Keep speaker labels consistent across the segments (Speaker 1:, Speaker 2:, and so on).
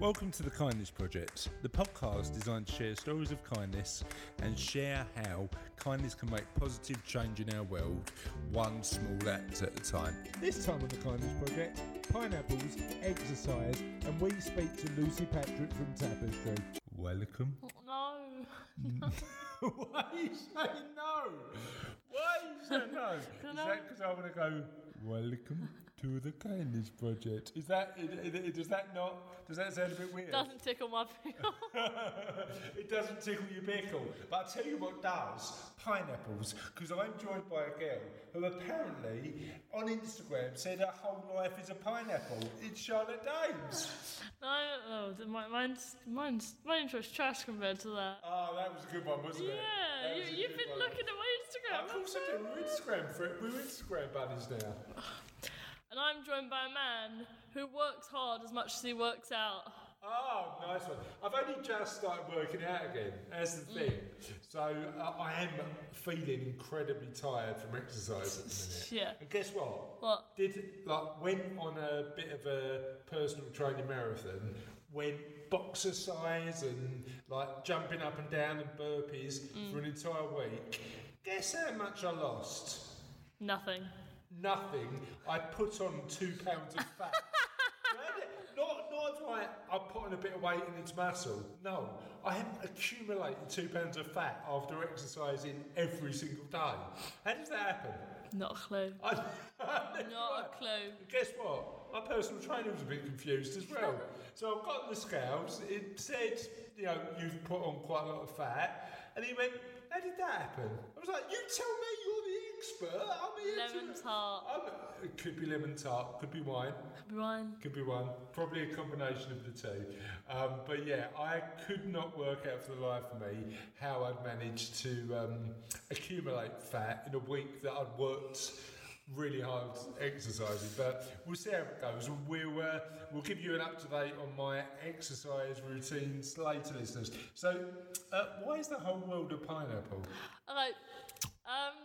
Speaker 1: Welcome to the Kindness Project, the podcast designed to share stories of kindness and share how kindness can make positive change in our world, one small act at a time. This time on the Kindness Project, pineapples, exercise, and we speak to Lucy Patrick from Tapestry. Welcome.
Speaker 2: Oh, no.
Speaker 1: Why are you saying no? Why are you saying no? Is that because I want to go, welcome to the Kindness Project? Is that, does that not, does that sound a bit weird?
Speaker 2: Doesn't tickle my pickle.
Speaker 1: it doesn't tickle your pickle. But I'll tell you what does pineapples. Because I'm joined by a girl who apparently on Instagram said her whole life is a pineapple. It's Charlotte Dames.
Speaker 2: no, no, my, mine's, mine's, my intro's trash compared to that.
Speaker 1: Oh, that was a good one, wasn't it?
Speaker 2: Yeah, you, you've been
Speaker 1: one.
Speaker 2: looking at my Instagram.
Speaker 1: Of course I do. We're Instagram, fri- we're Instagram buddies now.
Speaker 2: And I'm joined by a man who works hard as much as he works out.
Speaker 1: Oh, nice one. I've only just started working out again. That's the thing. So uh, I am feeling incredibly tired from exercise at the minute.
Speaker 2: Yeah.
Speaker 1: And guess what?
Speaker 2: What?
Speaker 1: Did like went on a bit of a personal training marathon. Went boxercise and like jumping up and down and burpees for an entire week. Guess how much I lost?
Speaker 2: Nothing.
Speaker 1: Nothing. I put on two pounds of fat. not, not like I put on a bit of weight and it's muscle. No, I have accumulated two pounds of fat after exercising every single day. How does that happen?
Speaker 2: Not a clue.
Speaker 1: I,
Speaker 2: Not a clue.
Speaker 1: Guess what? My personal trainer was a bit confused as well. So I've got the scales. It said, you know, you've put on quite a lot of fat. And he went, how did that happen? I was like, you tell me, expert. I'm here
Speaker 2: Lemon
Speaker 1: to...
Speaker 2: tart.
Speaker 1: I'm, it could be lemon tart, could be wine,
Speaker 2: Could be wine.
Speaker 1: could be one. Probably a combination of the two. Um, but yeah, I could not work out for the life of me how I'd managed to um, accumulate fat in a week that I'd worked really hard exercising. But we'll see how it goes. We'll uh, we'll give you an up to date on my exercise routines later, listeners. So, uh, why is the whole world a pineapple?
Speaker 2: Okay. Um.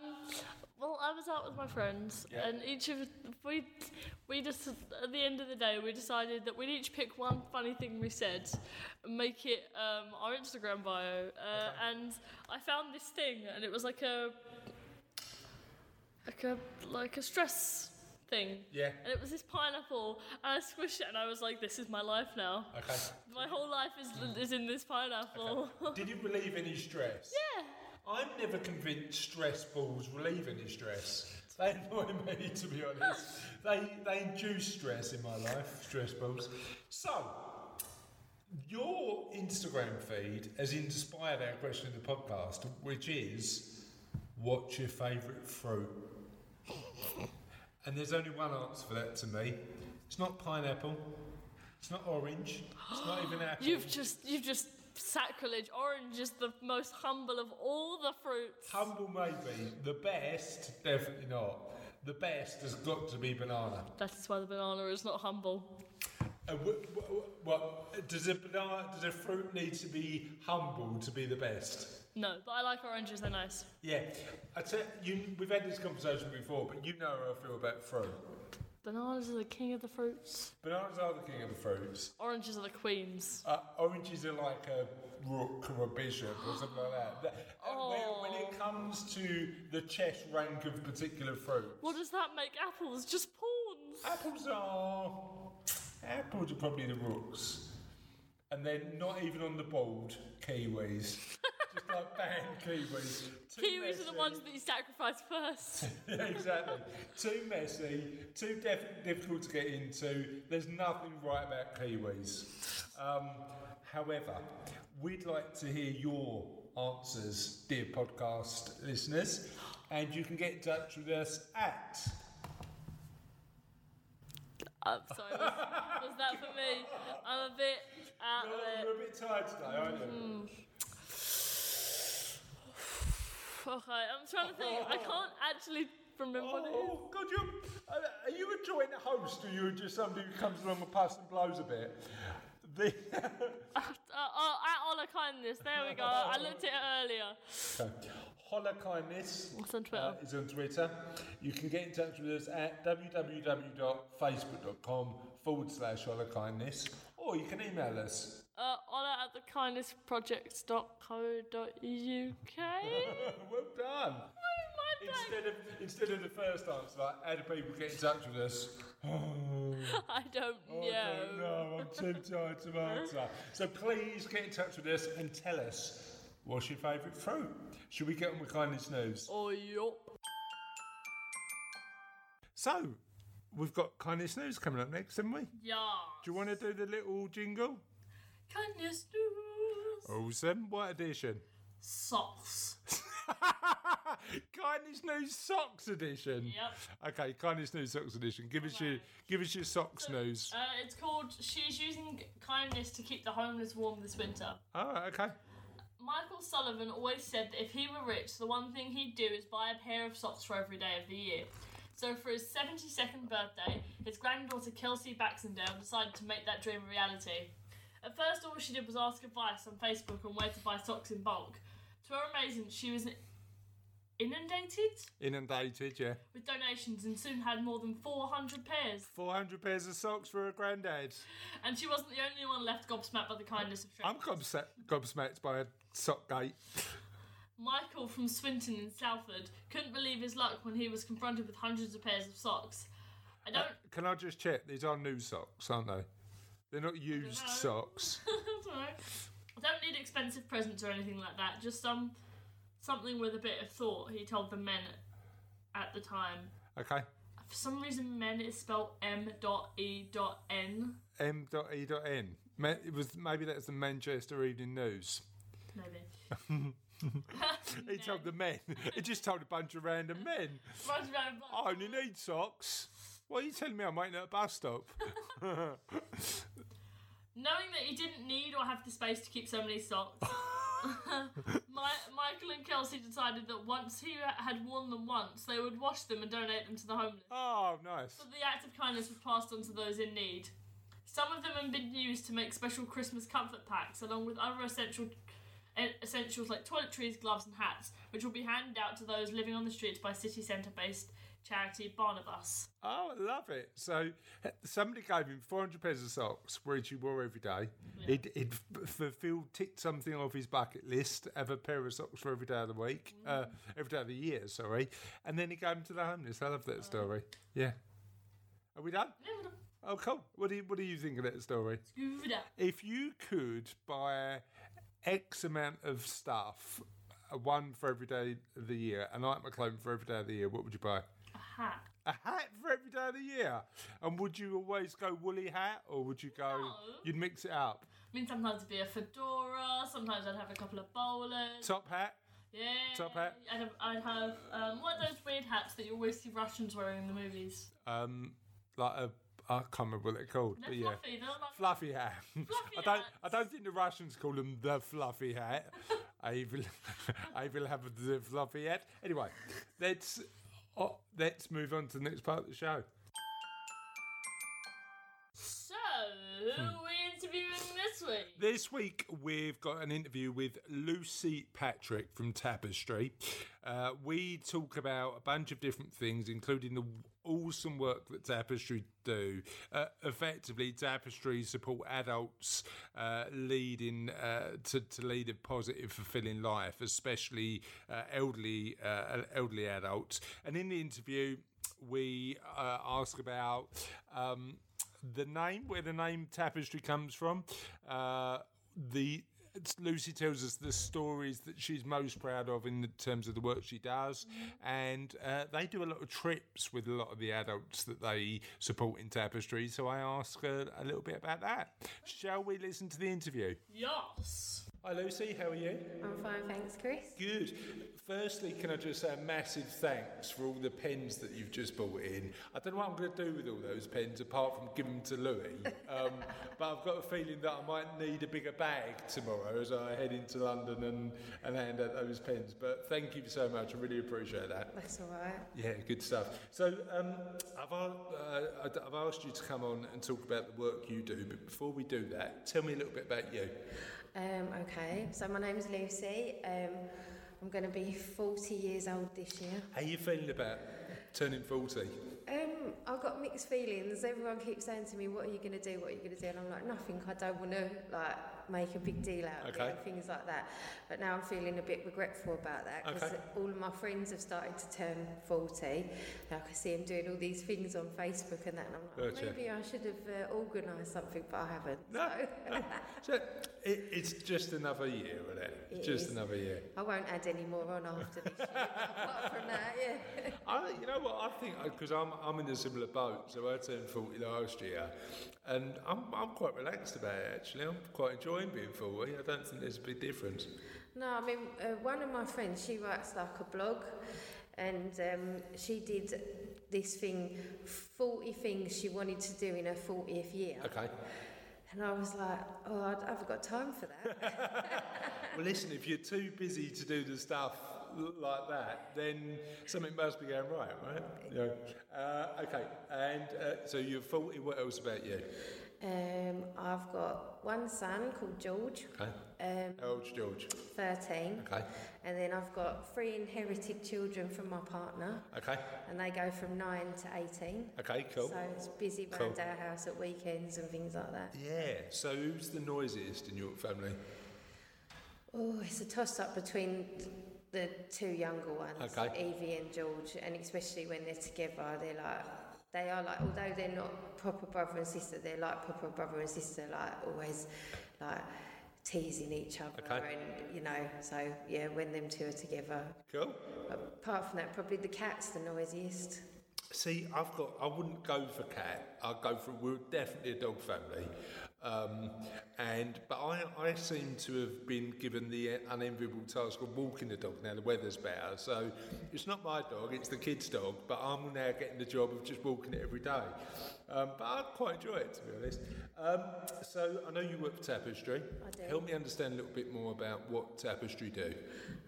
Speaker 2: Well, I was out with my friends,
Speaker 1: Yeah.
Speaker 2: and each of we we just at the end of the day we decided that we'd each pick one funny thing we said, and make it um, our Instagram bio. Uh, And I found this thing, and it was like a like a like a stress thing.
Speaker 1: Yeah.
Speaker 2: And it was this pineapple, and I squished it, and I was like, "This is my life now.
Speaker 1: Okay.
Speaker 2: My whole life is is in this pineapple."
Speaker 1: Did it relieve any stress?
Speaker 2: yeah.
Speaker 1: I'm never convinced stress balls relieve any stress. They annoy me, to be honest. They, they induce stress in my life, stress balls. So, your Instagram feed has inspired our question of the podcast, which is what's your favourite fruit? And there's only one answer for that to me. It's not pineapple. It's not orange. It's not even apple.
Speaker 2: You've just you've just sacrilege. Orange is the most humble of all the fruits.
Speaker 1: Humble maybe. The best, definitely not. The best has got to be banana.
Speaker 2: That is why the banana is not humble.
Speaker 1: Uh, wh- wh- wh- what does a banana? Does a fruit need to be humble to be the best?
Speaker 2: No, but I like oranges. They're nice.
Speaker 1: Yeah, I tell you, we've had this conversation before, but you know how I feel about fruit.
Speaker 2: Bananas are the king of the fruits.
Speaker 1: Bananas are the king of the fruits.
Speaker 2: Oranges are the queens.
Speaker 1: Uh, oranges are like a rook or a bishop or something like that. uh, when, when it comes to the chess rank of particular fruits,
Speaker 2: What does that make apples? Just pawns.
Speaker 1: Apples are. Apples are probably the rooks. And then not even on the board, kiwis. Just like bang, kiwis. Too
Speaker 2: Kiwis are the ones that you sacrifice first.
Speaker 1: yeah, exactly. Too messy, too def- difficult to get into. There's nothing right about kiwis. Um, however, we'd like to hear your answers, dear podcast listeners, and you can get in touch with us at
Speaker 2: I'm sorry, was, was that for me? I'm a bit out of it.
Speaker 1: you're a bit tired today, aren't you?
Speaker 2: Okay, I'm trying to think. I can't actually remember what it is.
Speaker 1: Oh, God, you're, uh, are you a joint host or you just somebody who comes along and passes and blows a bit? The,
Speaker 2: Uh, oh, at Honor Kindness. There we go. I looked at it earlier.
Speaker 1: okay. Holler Kindness
Speaker 2: What's on Twitter?
Speaker 1: uh, is on Twitter. You can get in touch with us at www.facebook.com forward slash Holler Kindness or you can email us.
Speaker 2: Uh, at the kindnessprojects.co.uk.
Speaker 1: well done.
Speaker 2: Oh,
Speaker 1: instead of instead of the first answer, like how do people get in touch with us? Oh,
Speaker 2: I don't
Speaker 1: I
Speaker 2: know.
Speaker 1: don't know. I'm too tired to answer. So please get in touch with us and tell us what's your favourite fruit. Should we get on with kindness news?
Speaker 2: Oh, yup.
Speaker 1: So we've got kindness news coming up next, haven't we?
Speaker 2: Yeah.
Speaker 1: Do you want to do the little jingle?
Speaker 2: Kindness news.
Speaker 1: Awesome. What edition?
Speaker 2: Socks.
Speaker 1: kindness news socks edition.
Speaker 2: Yep.
Speaker 1: Okay, kindness news socks edition. Give us your give us your socks news.
Speaker 2: Uh, it's called She's Using Kindness to Keep the Homeless Warm This Winter.
Speaker 1: Right. Okay.
Speaker 2: Michael Sullivan always said that if he were rich, the one thing he'd do is buy a pair of socks for every day of the year. So for his 72nd birthday, his granddaughter Kelsey Baxendale decided to make that dream a reality. At first, all she did was ask advice on Facebook on where to buy socks in bulk. To her amazement, she was inundated
Speaker 1: Inundated. Yeah.
Speaker 2: with donations and soon had more than 400 pairs.
Speaker 1: 400 pairs of socks for a granddad.
Speaker 2: And she wasn't the only one left gobsmacked by the kindness of
Speaker 1: I'm
Speaker 2: strangers.
Speaker 1: gobsmacked, gobsmacked by a sock gate.
Speaker 2: Michael from Swinton in Salford couldn't believe his luck when he was confronted with hundreds of pairs of socks. I uh, don't.
Speaker 1: Can I just check? These are new socks, aren't they? They're not used socks.
Speaker 2: That's. I don't need expensive presents or anything like that. Just some something with a bit of thought. He told the men at the time.
Speaker 1: Okay.
Speaker 2: For some reason, men is spelled M. dot E. dot N. M. Dot N.
Speaker 1: M.E.N. Ma- It was maybe that's the Manchester Evening News.
Speaker 2: Maybe.
Speaker 1: He told the men. he just told a bunch of random men.
Speaker 2: Around a block.
Speaker 1: I only need socks. What are you telling me? I'm waiting at a bus stop.
Speaker 2: Knowing that he didn't need or have the space to keep so many socks, My, Michael and Kelsey decided that once he had worn them once, they would wash them and donate them to the homeless.
Speaker 1: oh, nice.
Speaker 2: So the act of kindness was passed on to those in need. Some of them have been used to make special Christmas comfort packs, along with other essential essentials like toiletries, gloves, and hats, which will be handed out to those living on the streets by city centre-based charity Barnabus.
Speaker 1: Oh, I love it. So somebody gave him 400 pairs of socks, which he wore every day. He'd, he'd fulfilled, ticked something off his bucket list, have a pair of socks for every day of the week, uh, every day of the year, sorry. And then he gave them to the homeless. I love that story. Yeah. Are we done?
Speaker 2: Never
Speaker 1: Oh, cool. What do you, what do you think of that story? If you could buy X amount of stuff, uh, one for every day of the year, an item of clothing for every day of the year, what would you buy?
Speaker 2: A hat.
Speaker 1: A hat for every day of the year. And would you always go woolly hat or would you go,
Speaker 2: No.
Speaker 1: you'd mix it up?
Speaker 2: I mean, sometimes it'd be a fedora, sometimes I'd have a couple of bowlers.
Speaker 1: Top hat?
Speaker 2: Yeah.
Speaker 1: top hat?
Speaker 2: I'd have, I'd have um, what are those weird hats that you always see Russians wearing in the movies?
Speaker 1: Um, like a, I can't remember what they're called,
Speaker 2: They're
Speaker 1: but yeah.
Speaker 2: fluffy, they're like
Speaker 1: Fluffy hat.
Speaker 2: Fluffy
Speaker 1: I don't.
Speaker 2: hats.
Speaker 1: I don't think the Russians call them the fluffy hat. I will. I will have the fluffy hat. Anyway, let's oh, let's move on to the next part of the show.
Speaker 2: So, who we this week?
Speaker 1: This week we've got an interview with Lucy Patrick from Tapestry. Uh, we talk about a bunch of different things, including the awesome work that Tapestry do. Uh, effectively, Tapestry support adults uh, leading uh, to, to lead a positive, fulfilling life, especially uh, elderly uh, elderly adults. And in the interview, we ask about. Um, the name, where the name tapestry comes from. Uh, the Lucy tells us the stories that she's most proud of in terms of the work she does, and uh, they do a lot of trips with a lot of the adults that they support in tapestry. So I ask her a little bit about that. Shall we listen to the interview?
Speaker 2: Yes.
Speaker 1: Hi Lucy, how are you?
Speaker 3: I'm fine, thanks, Chris.
Speaker 1: Good. Firstly, can I just say a massive thanks for all the pens that you've just brought in. I don't know what I'm going to do with all those pens apart from give them to Louis. Um, but I've got a feeling that I might need a bigger bag tomorrow as I head into London and, and hand out those pens. But thank you so much. I really appreciate that.
Speaker 3: That's all right.
Speaker 1: Yeah, good stuff. So um, I've, uh, I've asked you to come on and talk about the work you do. But before we do that, tell me a little bit about you.
Speaker 3: Um, okay, so my name's Lucy. Um, I'm going to be 40 years old this year.
Speaker 1: How are you feeling about turning 40?
Speaker 3: Um, I've got mixed feelings. Everyone keeps saying to me, "What are you going to do? What are you going to do?" And I'm like, "Nothing. I don't want to like make a big deal out of
Speaker 1: Okay.
Speaker 3: it and things like that." But now I'm feeling a bit regretful about that because
Speaker 1: Okay.
Speaker 3: all of my friends have started to turn 40. Like I can see them doing all these things on Facebook and that, and I'm like,
Speaker 1: Gotcha.
Speaker 3: maybe I should have uh, organised something, but I haven't.
Speaker 1: No,
Speaker 3: So
Speaker 1: So it, it's just another year, isn't it?
Speaker 3: It
Speaker 1: just
Speaker 3: is.
Speaker 1: another year.
Speaker 3: I won't add any more on after this year. Apart from that, yeah.
Speaker 1: I, you know what? I think because I'm I'm in a similar boat. So I turned forty last year, and I'm I'm quite relaxed about it. Actually, I'm quite enjoying being forty. I don't think there's a big difference.
Speaker 3: No, I mean, uh, one of my friends, she writes like a blog, and um, she did this thing 40 things she wanted to do in her 40th year.
Speaker 1: Okay.
Speaker 3: And I was like, oh, I haven't got time for that.
Speaker 1: Well, listen. If you're too busy to do the stuff like that, then something must be going right, right? Yeah. Uh, okay. And uh, so you're forty. What else about you?
Speaker 3: um, I've got one son called George,
Speaker 1: Okay.
Speaker 3: um,
Speaker 1: How old's George?
Speaker 3: 13,
Speaker 1: Okay.
Speaker 3: and then I've got three inherited children from my partner,
Speaker 1: Okay.
Speaker 3: and they go from 9 to 18.
Speaker 1: Okay. Cool.
Speaker 3: So it's busy
Speaker 1: Cool.
Speaker 3: around our house at weekends and things like that.
Speaker 1: Yeah. So who's the noisiest in your family?
Speaker 3: Oh, it's a toss up between the two younger ones,
Speaker 1: Okay.
Speaker 3: Evie and George, and especially when they're together, they're like, they are like, although they're not proper brother and sister, they're like proper brother and sister, like always, like teasing each other,
Speaker 1: Okay.
Speaker 3: and you know, so yeah, when them two are together.
Speaker 1: Cool.
Speaker 3: Apart from that, probably the cat's the noisiest.
Speaker 1: See, I've got. I wouldn't go for cat. I'd go for. We're definitely a dog family, um, and but I, I seem to have been given the unenviable task of walking the dog. Now the weather's better, so it's not my dog. It's the kids' dog. But I'm now getting the job of just walking it every day. Um, but I quite enjoy it, to be honest. Um, so I know you work for Tapestry.
Speaker 3: I do.
Speaker 1: Help me understand a little bit more about what Tapestry do.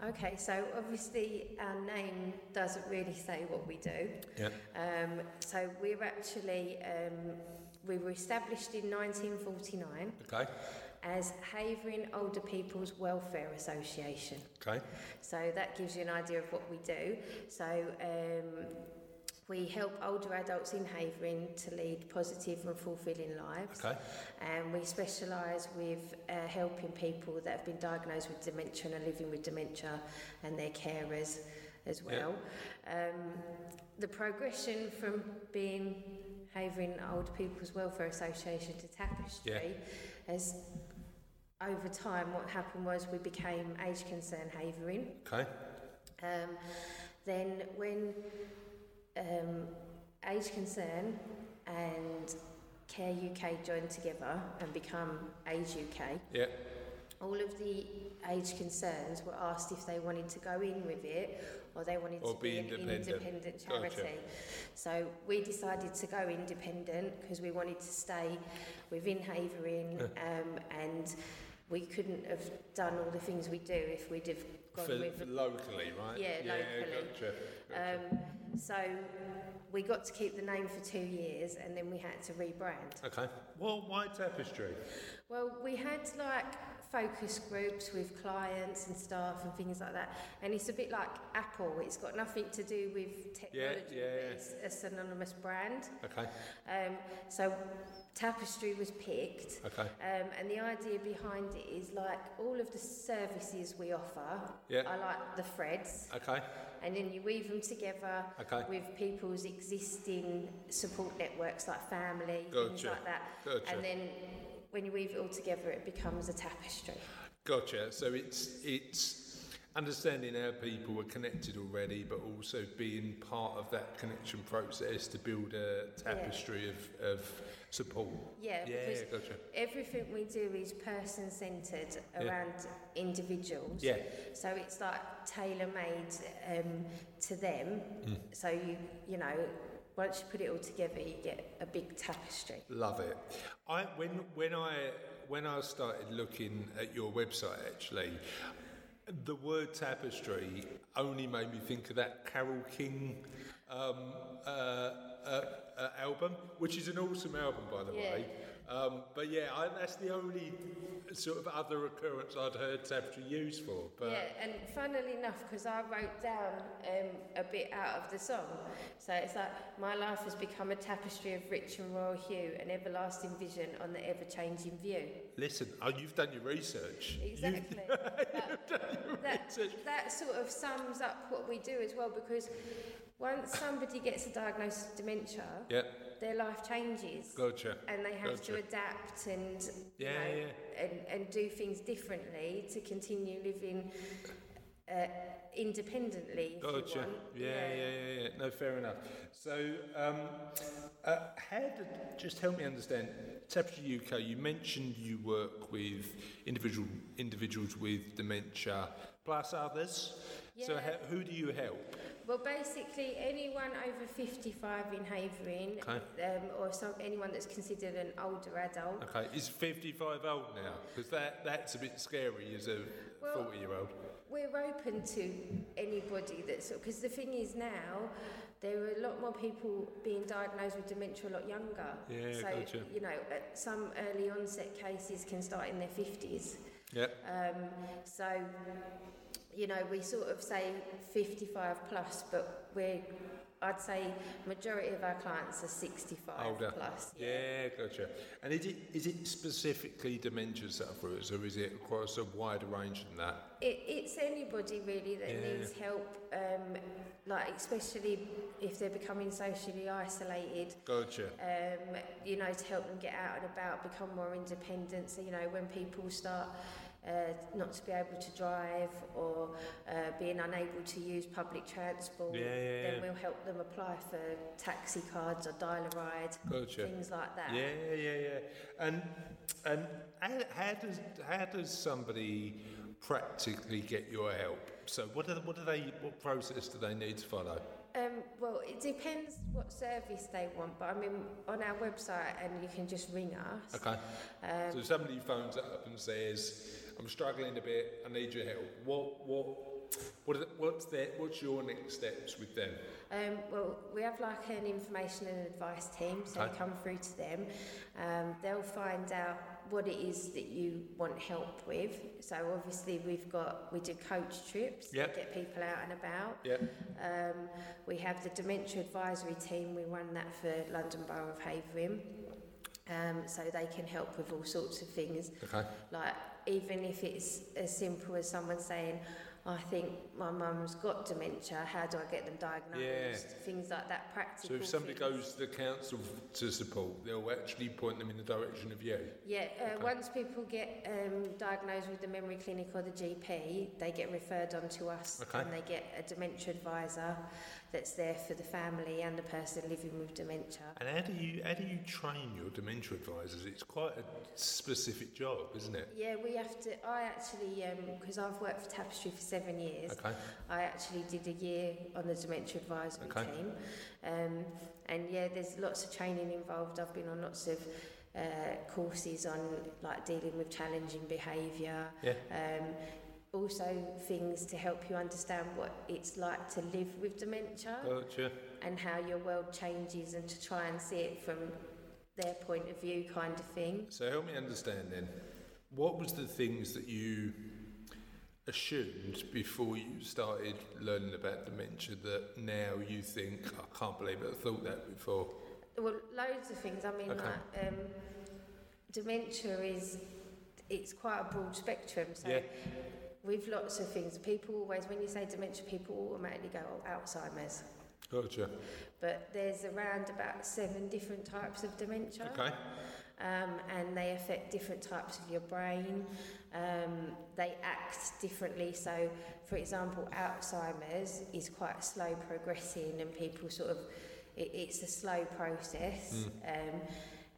Speaker 3: Okay, so obviously our name doesn't really say what we do.
Speaker 1: Yeah.
Speaker 3: Um, so we're actually, um, we were established in 1949
Speaker 1: Okay.
Speaker 3: as Havering Older People's Welfare Association.
Speaker 1: Okay.
Speaker 3: So that gives you an idea of what we do. So um, we help older adults in Havering to lead positive and fulfilling lives.
Speaker 1: Okay.
Speaker 3: And we specialise with uh, helping people that have been diagnosed with dementia and are living with dementia and their carers as
Speaker 1: Yeah.
Speaker 3: well. Um, the progression from being Havering Older People's Welfare Association to Tapestry as over time what happened was we became age concern Havering.
Speaker 1: Okay.
Speaker 3: Um, then when um, Age Concern and Care UK joined together and become Age UK,
Speaker 1: Yeah.
Speaker 3: all of the age concerns were asked if they wanted to go in with it or they wanted
Speaker 1: Or
Speaker 3: to
Speaker 1: be
Speaker 3: be, an
Speaker 1: independent.
Speaker 3: charity.
Speaker 1: Gotcha.
Speaker 3: So we decided to go independent because we wanted to stay within Havering um, and we couldn't have done all the things we do if we'd have gone
Speaker 1: For,
Speaker 3: with
Speaker 1: locally, right?
Speaker 3: Yeah, locally.
Speaker 1: Gotcha. gotcha.
Speaker 3: um, so we got to keep the name for two years and then we had to rebrand.
Speaker 1: okay. Well, why tapestry?
Speaker 3: Well, we had like focus groups with clients and staff and things like that. And it's a bit like Apple, it's got nothing to do with technology,
Speaker 1: yeah, yeah.
Speaker 3: but it's a synonymous brand.
Speaker 1: Okay.
Speaker 3: Um, so Tapestry was picked.
Speaker 1: Okay.
Speaker 3: Um, and the idea behind it is like all of the services we offer
Speaker 1: Yeah.
Speaker 3: are like the threads.
Speaker 1: Okay.
Speaker 3: and then you weave them together
Speaker 1: Okay.
Speaker 3: with people's existing support networks like family, things like that.
Speaker 1: Gotcha.
Speaker 3: And then when you weave it all together, it becomes a tapestry.
Speaker 1: Gotcha. So it's it's understanding how people are connected already, but also being part of that connection process to build a tapestry of, of support.
Speaker 3: Yeah,
Speaker 1: Yeah,
Speaker 3: because
Speaker 1: gotcha.
Speaker 3: everything we do is person centered
Speaker 1: Yeah.
Speaker 3: around individuals.
Speaker 1: Yeah.
Speaker 3: So it's like tailor made um, to them.
Speaker 1: Mm.
Speaker 3: So you you know once you put it all together, you get a big tapestry.
Speaker 1: Love it. I when when I when I started looking at your website actually, the word tapestry only made me think of that Carole King um, uh, uh, uh, album, which is an awesome album by the
Speaker 3: Yeah.
Speaker 1: way. Um, but yeah, I, that's the only sort of other occurrence I'd heard Tapestry used for. But
Speaker 3: yeah, and funnily enough, because I wrote down um, a bit out of the song, so it's like my life has become a tapestry of rich and royal hue, an everlasting vision on the ever-changing view.
Speaker 1: listen, oh, you've done your research. You've-
Speaker 3: Exactly. that, that, that sort of sums up what we do as well, because once somebody gets a diagnosis of dementia,
Speaker 1: yeah,
Speaker 3: their life changes.
Speaker 1: gotcha.
Speaker 3: and they have to adapt and you
Speaker 1: Yeah,
Speaker 3: know,
Speaker 1: yeah.
Speaker 3: and, and do things differently to continue living uh, independently.
Speaker 1: Gotcha.
Speaker 3: You.
Speaker 1: Yeah, yeah, yeah, yeah. No, fair enough. So, um, uh, how did, just help me understand, Tapestry UK, you mentioned you work with individual individuals with dementia plus others. So, how, who do you help?
Speaker 3: Well, basically, anyone over 55 in Havering,
Speaker 1: Okay.
Speaker 3: um, or some, anyone that's considered an older adult,
Speaker 1: Okay, is 55 old now? Because that, that's a bit scary as a
Speaker 3: Well-
Speaker 1: 40 year old.
Speaker 3: we're open to anybody that's because the thing is now there are a lot more people being diagnosed with dementia a lot younger.
Speaker 1: Yeah,
Speaker 3: so
Speaker 1: gotcha.
Speaker 3: you know, some early onset cases can start in their 50s.
Speaker 1: Yeah,
Speaker 3: Um, so, you know, we sort of say 55 plus, but we're, I'd say majority of our clients are 65
Speaker 1: older.
Speaker 3: plus.
Speaker 1: Yeah, gotcha. And is it, is it specifically dementia sufferers or is it across a wider range than that?
Speaker 3: It, it's anybody really that
Speaker 1: Yeah.
Speaker 3: needs help, um, like especially if they're becoming socially isolated.
Speaker 1: Gotcha.
Speaker 3: Um, you know, to help them get out and about, become more independent. So you know, when people start uh, not to be able to drive or uh, being unable to use public transport,
Speaker 1: Yeah, yeah,
Speaker 3: then
Speaker 1: yeah.
Speaker 3: we'll help them apply for taxi cards or dial a ride,
Speaker 1: Gotcha.
Speaker 3: things like that.
Speaker 1: Yeah, yeah, yeah. And and how, how does how does somebody practically get your help? So what do, what do they what process do they need to follow?
Speaker 3: Um, well, it depends what service they want, but I mean, on our website, and you can just ring us.
Speaker 1: Okay.
Speaker 3: Um,
Speaker 1: so if somebody phones up and says, "I'm struggling a bit. I need your help." What what what the, what's their what's your next steps with them?
Speaker 3: Um, well, we have like an information and advice team, so
Speaker 1: Okay.
Speaker 3: come through to them. Um, they'll find out what it is that you want help with. So obviously we've got we do coach trips
Speaker 1: Yep.
Speaker 3: to get people out and about.
Speaker 1: Yeah.
Speaker 3: Um, we have the dementia advisory team. We run that for London Borough of Havering. Um, so they can help with all sorts of things.
Speaker 1: Okay.
Speaker 3: Like even if it's as simple as someone saying, "I think my mum's got dementia. How do I get them diagnosed?" Things like that. Practical.
Speaker 1: So if somebody
Speaker 3: things.
Speaker 1: goes to the council to support, they'll actually point them in the direction of you.
Speaker 3: Yeah, uh,
Speaker 1: Okay.
Speaker 3: once people get um, diagnosed with the memory clinic or the GP, they get referred on to us
Speaker 1: Okay.
Speaker 3: and they get a dementia advisor that's there for the family and the person living with dementia.
Speaker 1: And how do you how do you train your dementia advisors? It's quite a specific job, isn't it?
Speaker 3: Yeah, we have to. I actually, because I've worked for Tapestry for seven years,
Speaker 1: Okay.
Speaker 3: I actually did a year on the dementia advisory
Speaker 1: Okay.
Speaker 3: team. Um, and yeah, there's lots of training involved. I've been on lots of uh, courses on like dealing with challenging behaviour.
Speaker 1: Yeah.
Speaker 3: Um, also things to help you understand what it's like to live with dementia
Speaker 1: Gotcha.
Speaker 3: and how your world changes and to try and see it from their point of view kind of thing.
Speaker 1: So help me understand then. What was the things that you assumed before you started learning about dementia that now you think I can't believe I thought that before?
Speaker 3: Well, loads of things. I mean,
Speaker 1: Okay.
Speaker 3: like, um, dementia is it's quite a broad spectrum. So
Speaker 1: Yeah.
Speaker 3: With lots of things, people always when you say dementia, people automatically go oh, Alzheimer's.
Speaker 1: Gotcha.
Speaker 3: But there's around about seven different types of dementia.
Speaker 1: Okay.
Speaker 3: um, and they affect different types of your brain. Um, they act differently. So, for example, Alzheimer's is quite slow progressing, and people sort of it, it's a slow process. Um,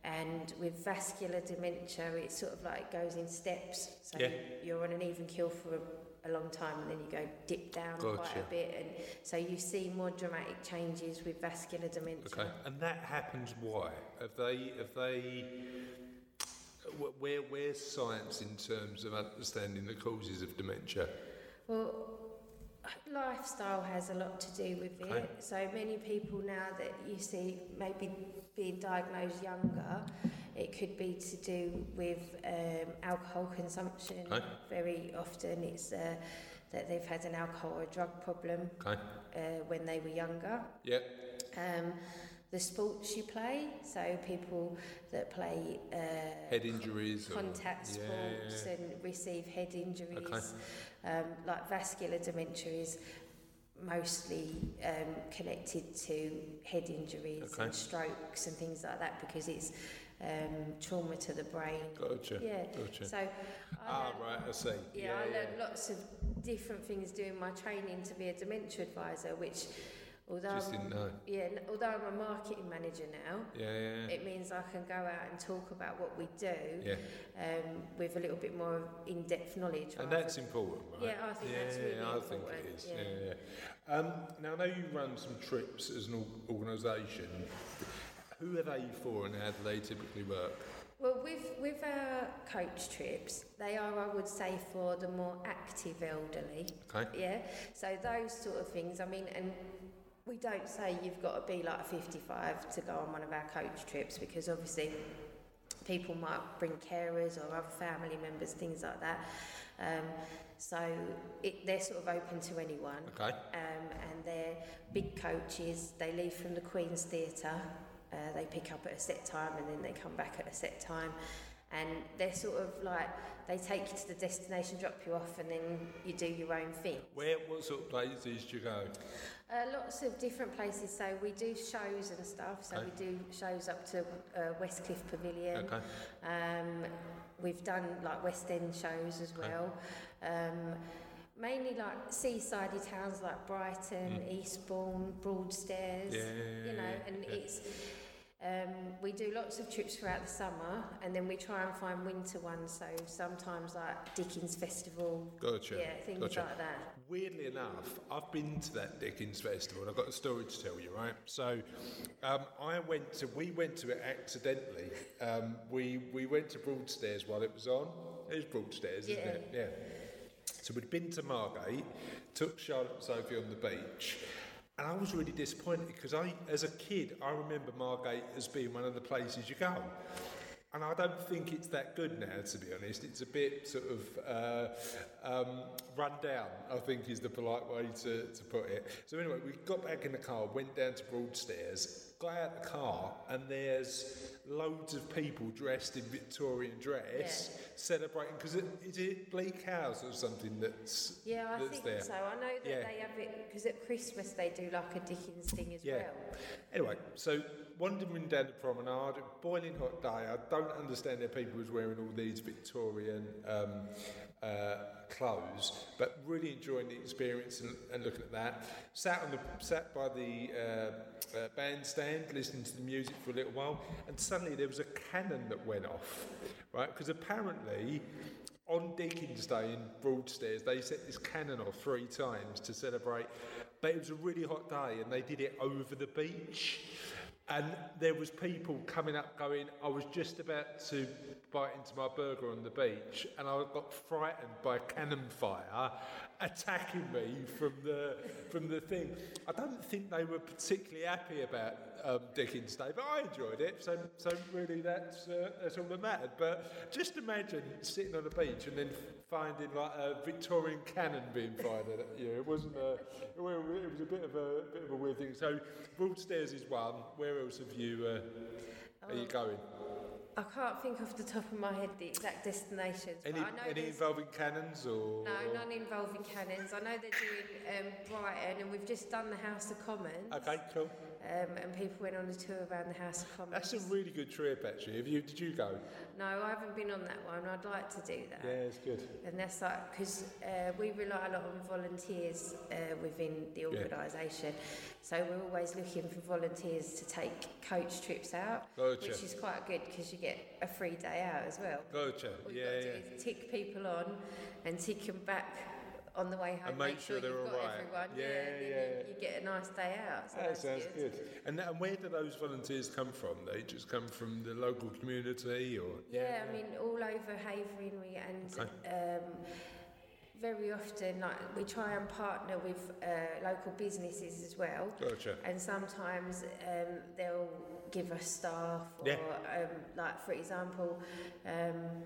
Speaker 3: and with vascular dementia, it sort of like goes in steps. So
Speaker 1: Yeah.
Speaker 3: you're on an even kill for a, a long time, and then you go dip down quite a bit, and so you see more dramatic changes with vascular dementia.
Speaker 1: Okay. And that happens why? Have they have they where where's science in terms of understanding the causes of dementia?
Speaker 3: Well, lifestyle has a lot to do with
Speaker 1: Okay.
Speaker 3: it. So many people now that you see maybe being diagnosed younger, It could be to do with um, alcohol consumption.
Speaker 1: Okay.
Speaker 3: Very often it's uh, that they've had an alcohol or drug problem
Speaker 1: Okay.
Speaker 3: uh, when they were younger.
Speaker 1: Yeah.
Speaker 3: Um, the sports you play, so people that play uh,
Speaker 1: Head injuries. or-
Speaker 3: contact
Speaker 1: yeah,
Speaker 3: sports
Speaker 1: yeah,
Speaker 3: and receive head injuries,
Speaker 1: Okay.
Speaker 3: Um, like vascular dementia is mostly um, connected to head injuries
Speaker 1: Okay.
Speaker 3: and strokes and things like that because it's um, trauma to the brain.
Speaker 1: Gotcha.
Speaker 3: Yeah.
Speaker 1: Gotcha.
Speaker 3: So I
Speaker 1: Ah,
Speaker 3: learned-
Speaker 1: right. I see.
Speaker 3: yeah, I learned lots of different things doing my training to be a dementia advisor, which although
Speaker 1: Just
Speaker 3: I'm-
Speaker 1: didn't know.
Speaker 3: yeah, although I'm a marketing manager now,
Speaker 1: Yeah, yeah,
Speaker 3: it means I can go out and talk about what we do
Speaker 1: yeah.
Speaker 3: um, with a little bit more in-depth knowledge.
Speaker 1: And that's important, right?
Speaker 3: Yeah, I think
Speaker 1: yeah,
Speaker 3: that's really
Speaker 1: I think
Speaker 3: important,
Speaker 1: it is.
Speaker 3: yeah.
Speaker 1: Yeah, yeah. Um, now, I know you run some trips as an organisation. Who are they for and how do they typically work?
Speaker 3: Well, with, with our coach trips, they are, I would say, for the more active elderly.
Speaker 1: Okay.
Speaker 3: Yeah. So those sort of things. I mean, and we don't say you've got to be like 55 to go on one of our coach trips because obviously people might bring carers or other family members, things like that. Um, so it, they're sort of open to anyone.
Speaker 1: Okay.
Speaker 3: Um, and they're big coaches. They leave from the Queen's Theatre. Uh, they pick up at a set time and then they come back at a set time. And they're sort of like, they take you to the destination, drop you off, and then you do your own thing.
Speaker 1: Where, what sort of places do you go?
Speaker 3: Uh, lots of different places. So we do shows and stuff. So
Speaker 1: Okay.
Speaker 3: we do shows up to uh, Westcliff Pavilion.
Speaker 1: Okay.
Speaker 3: Um, we've done like West End shows as
Speaker 1: Okay.
Speaker 3: well. Um, mainly like seaside towns like Brighton, Eastbourne, Broadstairs.
Speaker 1: Mm. Yeah, yeah,
Speaker 3: you know,
Speaker 1: yeah,
Speaker 3: and
Speaker 1: yeah.
Speaker 3: it's. Um, we do lots of trips throughout the summer, and then we try and find winter ones. So sometimes like Dickens Festival,
Speaker 1: Gotcha.
Speaker 3: yeah, things
Speaker 1: gotcha.
Speaker 3: like that.
Speaker 1: Weirdly enough, I've been to that Dickens Festival and I've got a story to tell you, right? So, um, I went to, we went to it accidentally. Um, we, we went to Broadstairs while it was on. It's Broadstairs, isn't it? Yeah. So we'd been to Margate, took Charlotte and Sophie on the beach, and I was really disappointed because I, as a kid, I remember Margate as being one of the places you go. And I don't think it's that good now, to be honest. It's a bit sort of uh, um, run down, I think is the polite way to, to put it. So, anyway, we got back in the car, went down to Broadstairs, got out the car, and there's loads of people dressed in Victorian dress celebrating. Because it, is it Bleak House or something that's,
Speaker 3: Yeah, I
Speaker 1: that's
Speaker 3: think
Speaker 1: there?
Speaker 3: so. I know that
Speaker 1: Yeah.
Speaker 3: they have it because at Christmas they do like a Dickens thing as
Speaker 1: Yeah.
Speaker 3: well.
Speaker 1: Anyway, so wandering down the promenade, boiling hot day. I don't understand how people was wearing all these Victorian um, uh, clothes, but really enjoying the experience and, and looking at that. Sat on the sat by the uh, uh, bandstand, listening to the music for a little while, and suddenly there was a cannon that went off, right? Because apparently. On Dickens Day in Broadstairs, they set this cannon off three times to celebrate. But it was a really hot day, and they did it over the beach. And there was people coming up going, I was just about to bite into my burger on the beach, and I got frightened by cannon fire attacking me from the from the thing. I don't think they were particularly happy about um, Dickens Day, but I enjoyed it. So so really that's uh, that's all that mattered. But just imagine sitting on a beach and then finding like a Victorian cannon being fired at you. It wasn't a it was a bit of a bit of a weird thing. So Broadstairs is one. Where else have you uh, are you going?
Speaker 3: I can't think off the top of my head the exact destinations.
Speaker 1: Any
Speaker 3: but I know
Speaker 1: any involving cannons or?
Speaker 3: No, none involving cannons. I know they're doing um, Brighton, and we've just done the House of Commons.
Speaker 1: Okay, cool.
Speaker 3: Um, and people went on a tour around the House of Commons.
Speaker 1: That's a really good trip, actually. Have you? Did you go?
Speaker 3: no, I haven't been on that one. I'd like to do that.
Speaker 1: Yeah, it's good.
Speaker 3: And that's like, because uh, we rely a lot on volunteers uh, within the organisation. So we're always looking for volunteers to take coach trips out,
Speaker 1: Gotcha.
Speaker 3: which is quite good because you get a free day out as well.
Speaker 1: Gotcha.
Speaker 3: All
Speaker 1: Yeah, yeah.
Speaker 3: tick people on and tick them back on the way home.
Speaker 1: And make sure they're
Speaker 3: you've
Speaker 1: all
Speaker 3: got
Speaker 1: right.
Speaker 3: everyone.
Speaker 1: Yeah,
Speaker 3: and then
Speaker 1: yeah.
Speaker 3: You, you get a nice day out. So
Speaker 1: That
Speaker 3: that's
Speaker 1: sounds good. And, and where do those volunteers come from? They just come from the local community, or
Speaker 3: Yeah, I mean, all over Havering, we and
Speaker 1: Okay.
Speaker 3: um, very often, like we try and partner with uh, local businesses as well.
Speaker 1: Gotcha.
Speaker 3: And sometimes um, they'll
Speaker 4: give us staff, or
Speaker 1: Yeah.
Speaker 4: um, like for example, um,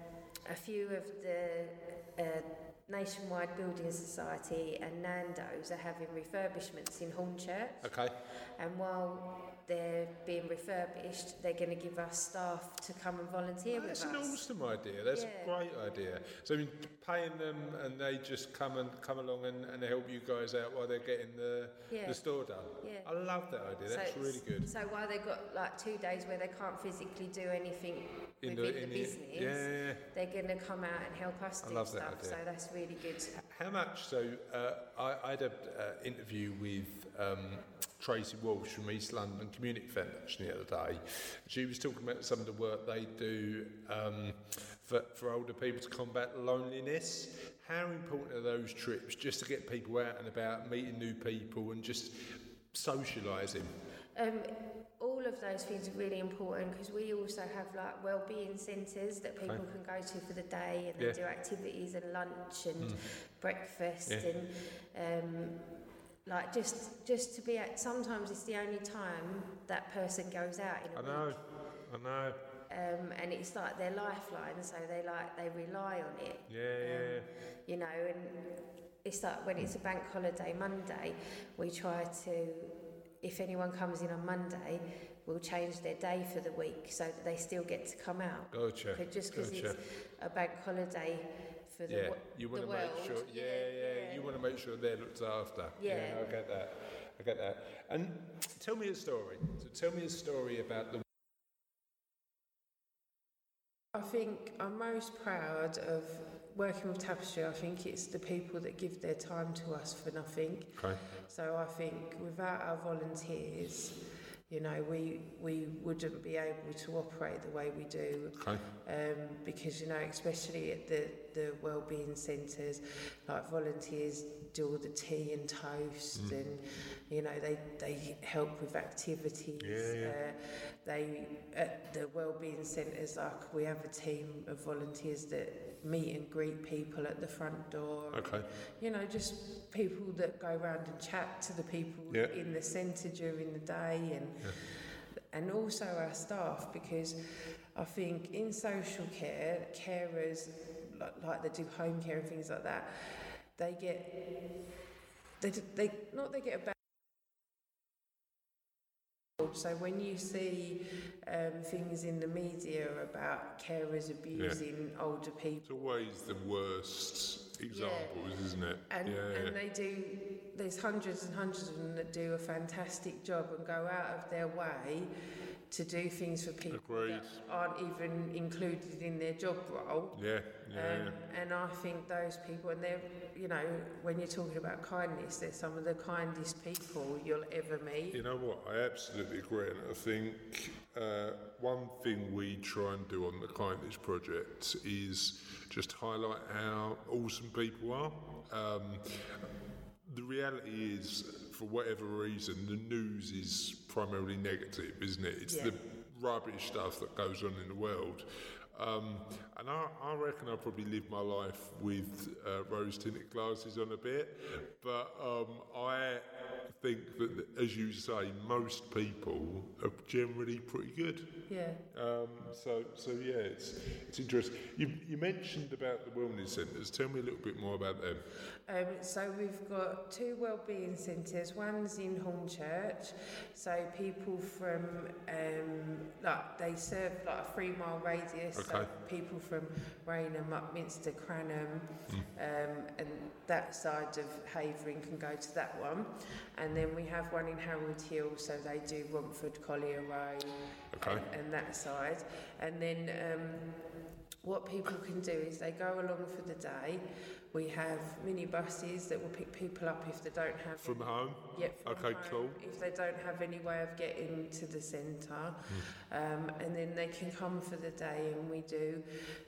Speaker 4: a few of the uh, Nationwide Building Society and Nando's are having refurbishments in Hornchurch,
Speaker 1: Okay.
Speaker 4: and while they're being refurbished, they're going to give us staff to come and volunteer with us.
Speaker 1: That's an awesome idea. That's
Speaker 4: Yeah.
Speaker 1: a great idea. So I mean, paying them and they just come and come along and, and help you guys out while they're getting the
Speaker 4: Yeah.
Speaker 1: the store done.
Speaker 4: Yeah.
Speaker 1: I love that idea. That's
Speaker 4: it's-
Speaker 1: really good.
Speaker 4: So while they've got like two days where they can't physically do anything
Speaker 1: In
Speaker 4: within
Speaker 1: the-
Speaker 4: the,
Speaker 1: in the-
Speaker 4: business,
Speaker 1: yeah, yeah,
Speaker 4: they're going to come out and help us
Speaker 1: I
Speaker 4: do
Speaker 1: love that idea.
Speaker 4: So that's really good.
Speaker 1: How much? So uh, I, I had an uh, interview with um, Tracy Walsh from East London Community Foundation the other day. She was talking about some of the work they do um, for, for older people to combat loneliness. How important are those trips just to get people out and about, meeting new people, and just socialising?
Speaker 4: Um, all of those things are really important because we also have like well-being centres that people
Speaker 1: Okay.
Speaker 4: can go to for the day and
Speaker 1: Yeah.
Speaker 4: they do activities and lunch and breakfast
Speaker 1: Yeah.
Speaker 4: and um, like just just to be at sometimes it's the only time that person goes out in a
Speaker 1: I
Speaker 4: week.
Speaker 1: know, I know.
Speaker 4: um, and it's like their lifeline, so they like they rely on it.
Speaker 1: Yeah, yeah, yeah.
Speaker 4: You know, and it's like when it's a bank holiday Monday, we try to, if anyone comes in on Monday, we'll change their day for the week so that they still get to come out.
Speaker 1: Gotcha.
Speaker 4: Just because
Speaker 1: gotcha.
Speaker 4: it's a bank holiday for the,
Speaker 1: Yeah,
Speaker 4: wo-
Speaker 1: you want
Speaker 4: the
Speaker 1: to make sure. Yeah, yeah, you want to make sure they're looked after.
Speaker 4: Yeah.
Speaker 1: I get that. I get that. And tell me a story. So tell me a story about the.
Speaker 3: I think I'm most proud of working with Tapestry. I think it's the people that give their time to us for nothing.
Speaker 1: Okay.
Speaker 3: So I think without our volunteers, you know, we we wouldn't be able to operate the way we do.
Speaker 1: Okay.
Speaker 3: Um, because you know, especially at the the wellbeing centres, like volunteers do all the tea and toast,
Speaker 1: Mm.
Speaker 3: and you know they they help with activities.
Speaker 1: Yeah, yeah.
Speaker 3: Uh, they at the wellbeing centres, like we have a team of volunteers that meet and greet people at the front door.
Speaker 1: Okay.
Speaker 3: You know, just people that go around and chat to the people
Speaker 1: Yeah.
Speaker 3: in the centre during the day, and and also our staff because I think in social care, carers like, like they do home care and things like that, they get they they not they get a bad. So when you see um, things in the media about carers abusing older people.
Speaker 1: It's always the worst examples, isn't it?
Speaker 3: And,
Speaker 1: yeah.
Speaker 3: and they do, there's hundreds and hundreds of them that do a fantastic job and go out of their way to do things for people
Speaker 1: Agreed.
Speaker 3: that aren't even included in their job role.
Speaker 1: yeah. Yeah.
Speaker 3: Um, and I think those people, and they're, you know, when you're talking about kindness, they're some of the kindest people you'll ever meet.
Speaker 1: You know what? I absolutely agree, and I think uh, one thing we try and do on the Kindness Project is just highlight how awesome people are. Um, the reality is, for whatever reason, the news is primarily negative, isn't it? It's
Speaker 3: Yeah.
Speaker 1: the rubbish stuff that goes on in the world. Um, and I, I reckon I probably live my life with uh, rose tinted glasses on a bit, but um, I think that, as you say, most people are generally pretty good.
Speaker 3: Yeah.
Speaker 1: Um, so, so yeah, it's it's interesting. You, you mentioned about the wellness centres. Tell me a little bit more about them.
Speaker 3: Um, so we've got two wellbeing centres. One's in Hornchurch, so people from um, like they serve like a three mile radius. So people from Rainham, Upminster, Cranham, um, and that side of Havering can go to that one. And then we have one in Harold Hill, so they do Romford, Collier Row,
Speaker 1: Okay.
Speaker 3: and, and that side. And then um, what people can do is they go along for the day. We have mini buses that will pick people up if they don't have
Speaker 1: From
Speaker 3: any-
Speaker 1: home?
Speaker 3: Yep, from
Speaker 1: Okay,
Speaker 3: home,
Speaker 1: cool.
Speaker 3: If they don't have any way of getting to the centre, um, and then they can come for the day, and we do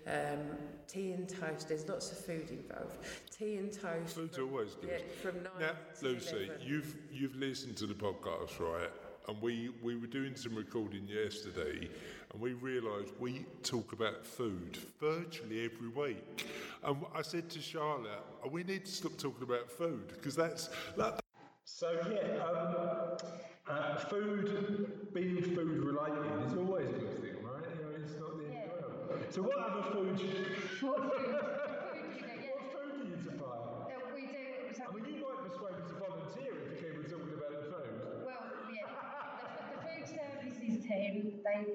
Speaker 3: um, tea and toast. There's lots of food involved. Tea and toast.
Speaker 1: Food's
Speaker 3: from-
Speaker 1: always good.
Speaker 3: Yeah, from nine
Speaker 1: Now, Lucy,
Speaker 3: 11.
Speaker 1: you've you've listened to the podcast, right? And we, we were doing some recording yesterday, and we realised we talk about food virtually every week. And I said to Charlotte, "Oh, we need to stop talking about food because that's like, So yeah, um, uh, food, being food related is always a good thing, right? You know, it's not the world. So what other food?
Speaker 5: What food, food do you get?
Speaker 1: What food do you supply?
Speaker 5: Yeah, we do. So
Speaker 1: I mean, you might persuade me to volunteer if you keep talking about the food.
Speaker 5: Well, yeah. The, the food services they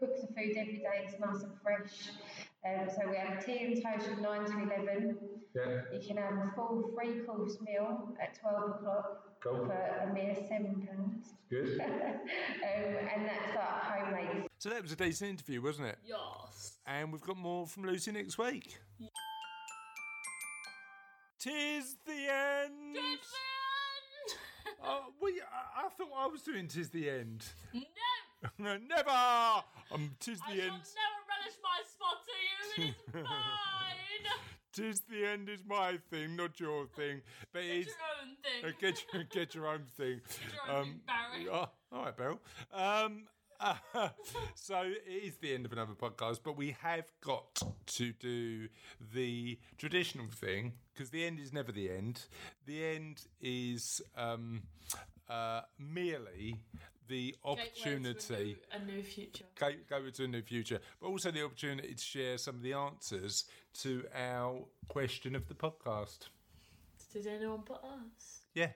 Speaker 5: cook the food every day. It's nice and fresh. Um, so we have tea and toast from 9 to 11.
Speaker 1: Yeah.
Speaker 5: You can have a full three course meal at 12 o'clock
Speaker 1: Cool.
Speaker 5: for a mere £7.
Speaker 1: Good.
Speaker 5: um, and that's like homemade
Speaker 1: So that was a decent interview, wasn't it?
Speaker 2: Yes.
Speaker 1: And we've got more from Lucy next week. Tis the end.
Speaker 2: It's the end.
Speaker 1: Oh, we, I, I thought I was doing Tis the End.
Speaker 2: no,
Speaker 1: Never! Um, tis the end.
Speaker 2: I shall
Speaker 1: end.
Speaker 2: never relish my spot to you. It is mine.
Speaker 1: Tis the end is my thing, not your thing. But
Speaker 2: Get
Speaker 1: it's
Speaker 2: your own thing.
Speaker 1: uh, get your get your own thing.
Speaker 2: your own thing, Barry.
Speaker 1: Oh, all right, Beryl. Um, uh, so it is the end of another podcast, but we have got to do the traditional thing because the end is never the end. The end is um, uh, merely the opportunity.
Speaker 2: A new, a new future.
Speaker 1: go, go into a new future, but also the opportunity to share some of the answers to our question of the podcast.
Speaker 2: Did anyone put us?
Speaker 1: Yeah.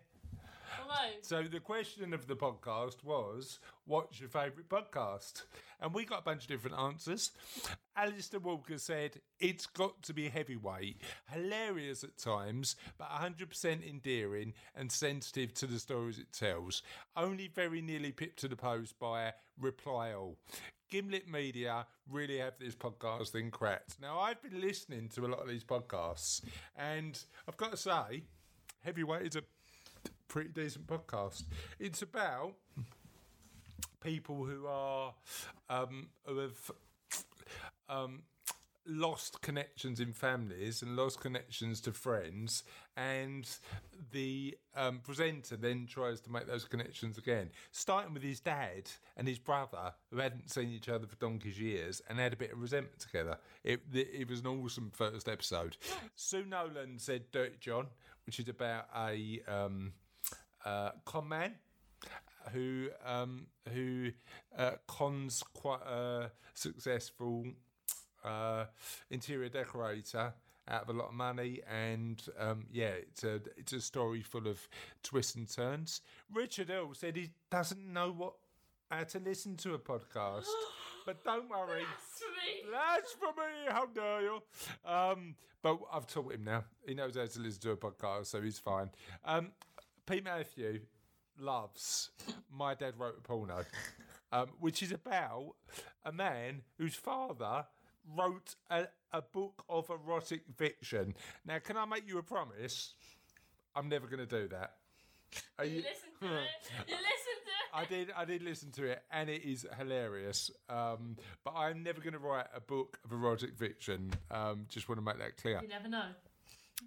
Speaker 2: Hello.
Speaker 1: So the question of the podcast was, "What's your favourite podcast?" And we got a bunch of different answers. Alasdair Walker said, "It's got to be heavyweight, hilarious at times, but 100% endearing and sensitive to the stories it tells. Only very nearly pipped to the post by Reply All." Gimlet Media really have this podcast thing cracked. Now I've been listening to a lot of these podcasts, and I've got to say, Heavyweight is a pretty decent podcast. It's about people who are um, who have um, lost connections in families and lost connections to friends, and the um, presenter then tries to make those connections again, starting with his dad and his brother who hadn't seen each other for donkey's years and had a bit of resentment together. It, it was an awesome first episode. Sue Nolan said Dirty John, which is about a um, uh, con man who um, who uh, cons quite a successful uh, interior decorator out of a lot of money, and um, yeah, it's a it's a story full of twists and turns. Richard Earl said he doesn't know what how to listen to a podcast, but don't worry.
Speaker 2: That's for me.
Speaker 1: That's for me. How dare you? Um, but I've taught him now. He knows how to listen to a podcast, so he's fine. Um, Pete Matthew loves My Dad Wrote a Porno, um, which is about a man whose father wrote a, a book of erotic fiction. Now, can I make you a promise? I'm never going to do that. Are
Speaker 2: You listen to it. You listen to it.
Speaker 1: I did. I did listen to it, and it is hilarious. Um, but I'm never going to write a book of erotic fiction. Um, just want to make that clear.
Speaker 2: You never know.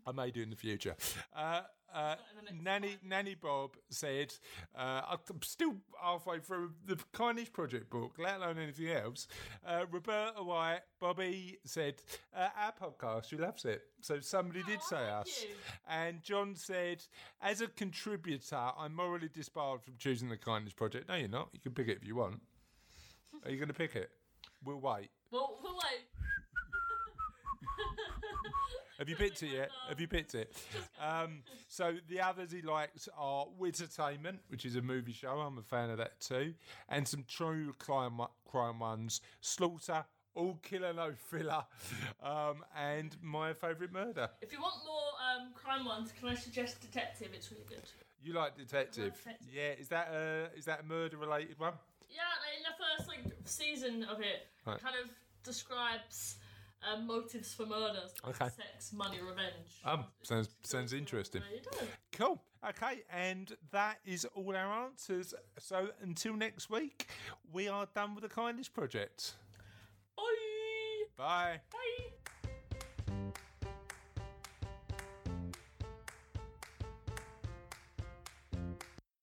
Speaker 1: I may do in the future. Uh, uh,
Speaker 2: the next
Speaker 1: Nanny Nanny Bob said, uh, "I'm still halfway through the Kindness Project book, let alone anything else." Uh, Roberta White, Bobby said, uh, "Our podcast, she loves it." So somebody did
Speaker 2: Oh,
Speaker 1: say us.
Speaker 2: you.
Speaker 1: And John said, "As a contributor, I'm morally disbarred from choosing the Kindness Project." No, you're not. You can pick it if you want. Are you going to pick it? We'll wait.
Speaker 2: Well, well, wait.
Speaker 1: Have you picked it yet? Have you picked it? Um, so the others he likes are Wittertainment, which is a movie show. I'm a fan of that too, and some true crime crime ones. Slaughter, All Killer No Filler, um, and My Favourite Murder.
Speaker 2: If you want more um, crime ones, can I suggest Detective? It's really good.
Speaker 1: You like Detective?
Speaker 2: Detective.
Speaker 1: Yeah. Is that a is that a murder related one?
Speaker 2: Yeah, in the first like season of it,
Speaker 1: Right.
Speaker 2: kind of describes um, motives for murders,
Speaker 1: Okay.
Speaker 2: sex, money, revenge.
Speaker 1: Um, sounds sounds interesting.
Speaker 2: There you go.
Speaker 1: Cool. Okay, and that is all our answers. So until next week, we are done with the Kindness Project.
Speaker 2: Bye.
Speaker 1: Bye.
Speaker 2: Bye.